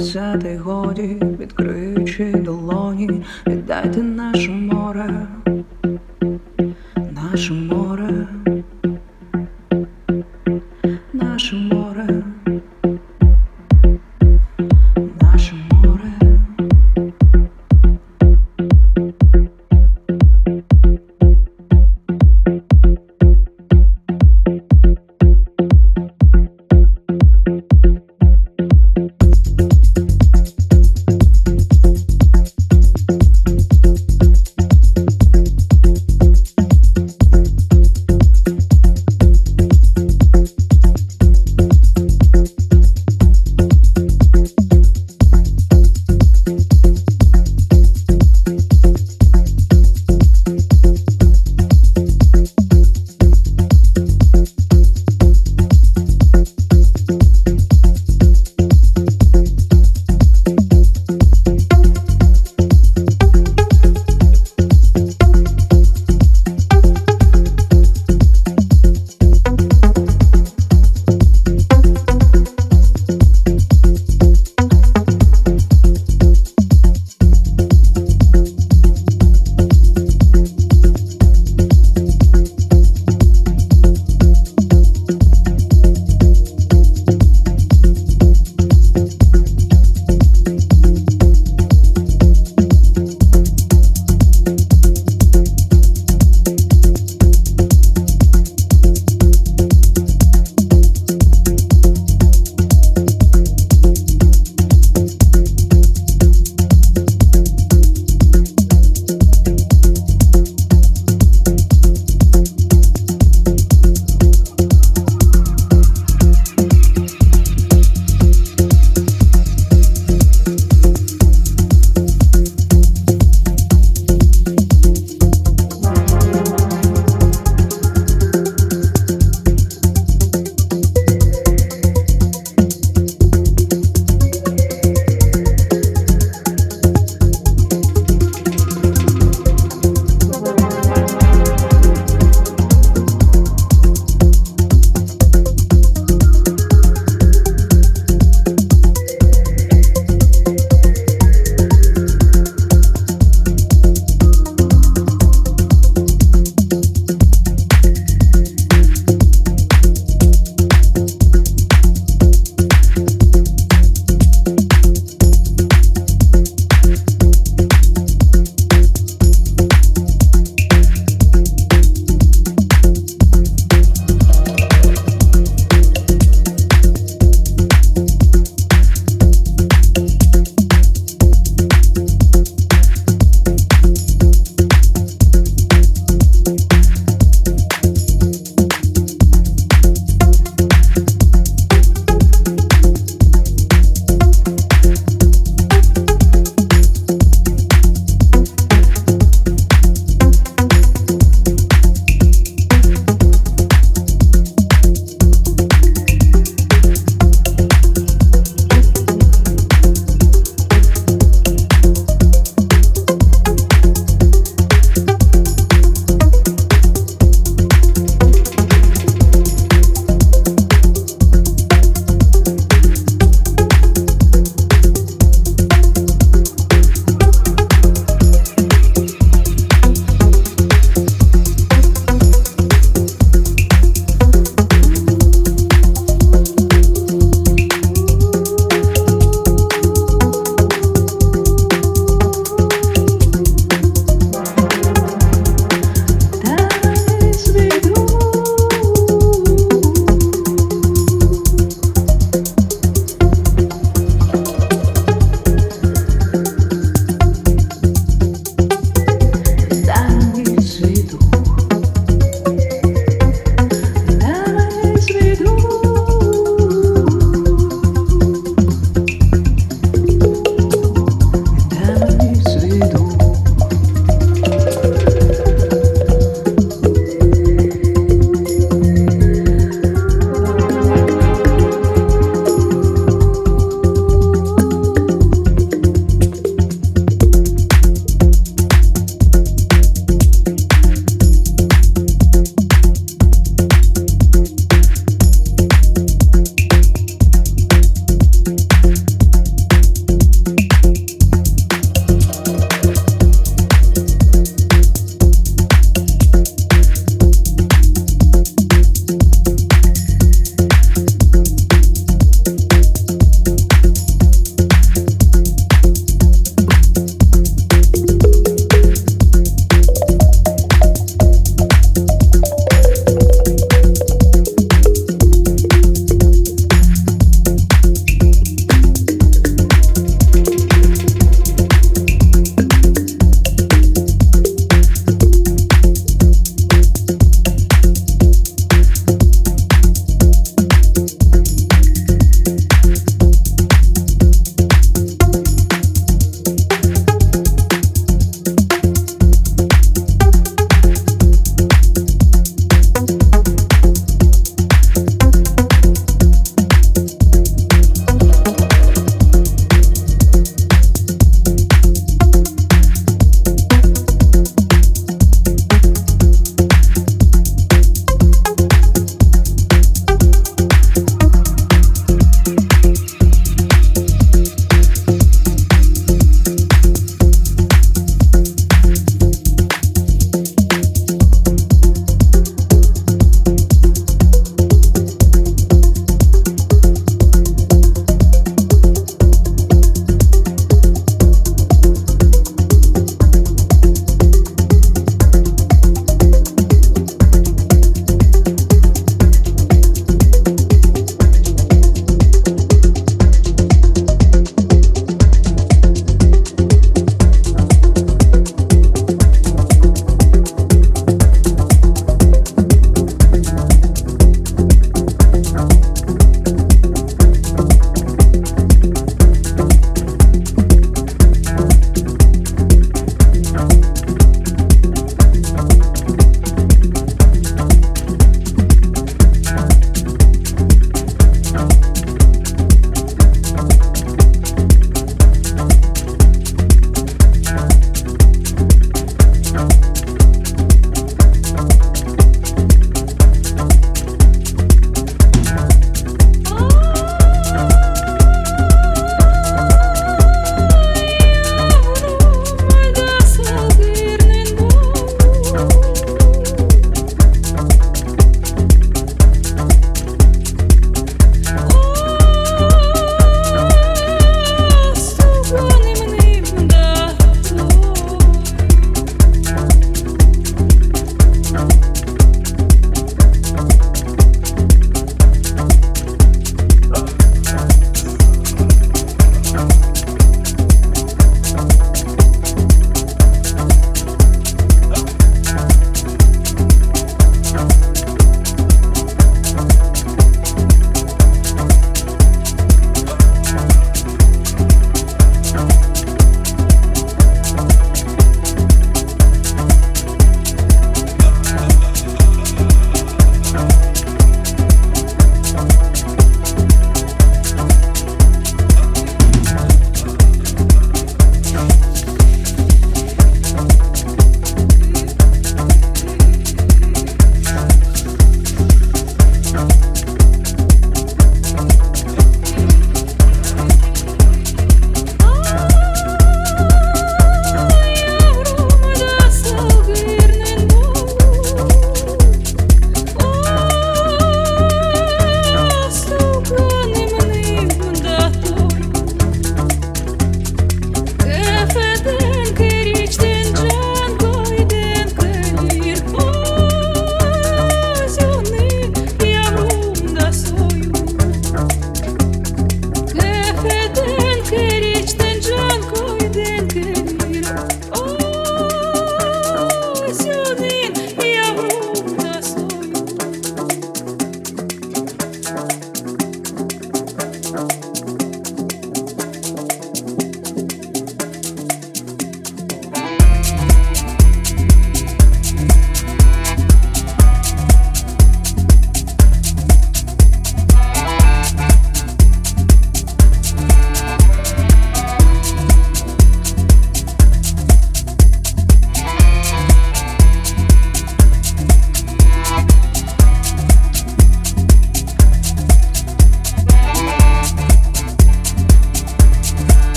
писати годі, відкриючи долоні, віддайте наше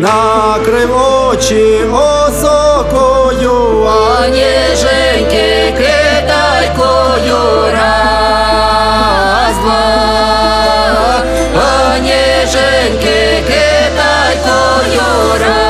накрив очі осокою, а ніженьки китайкою раз, два, а ніженьки китайкою раз.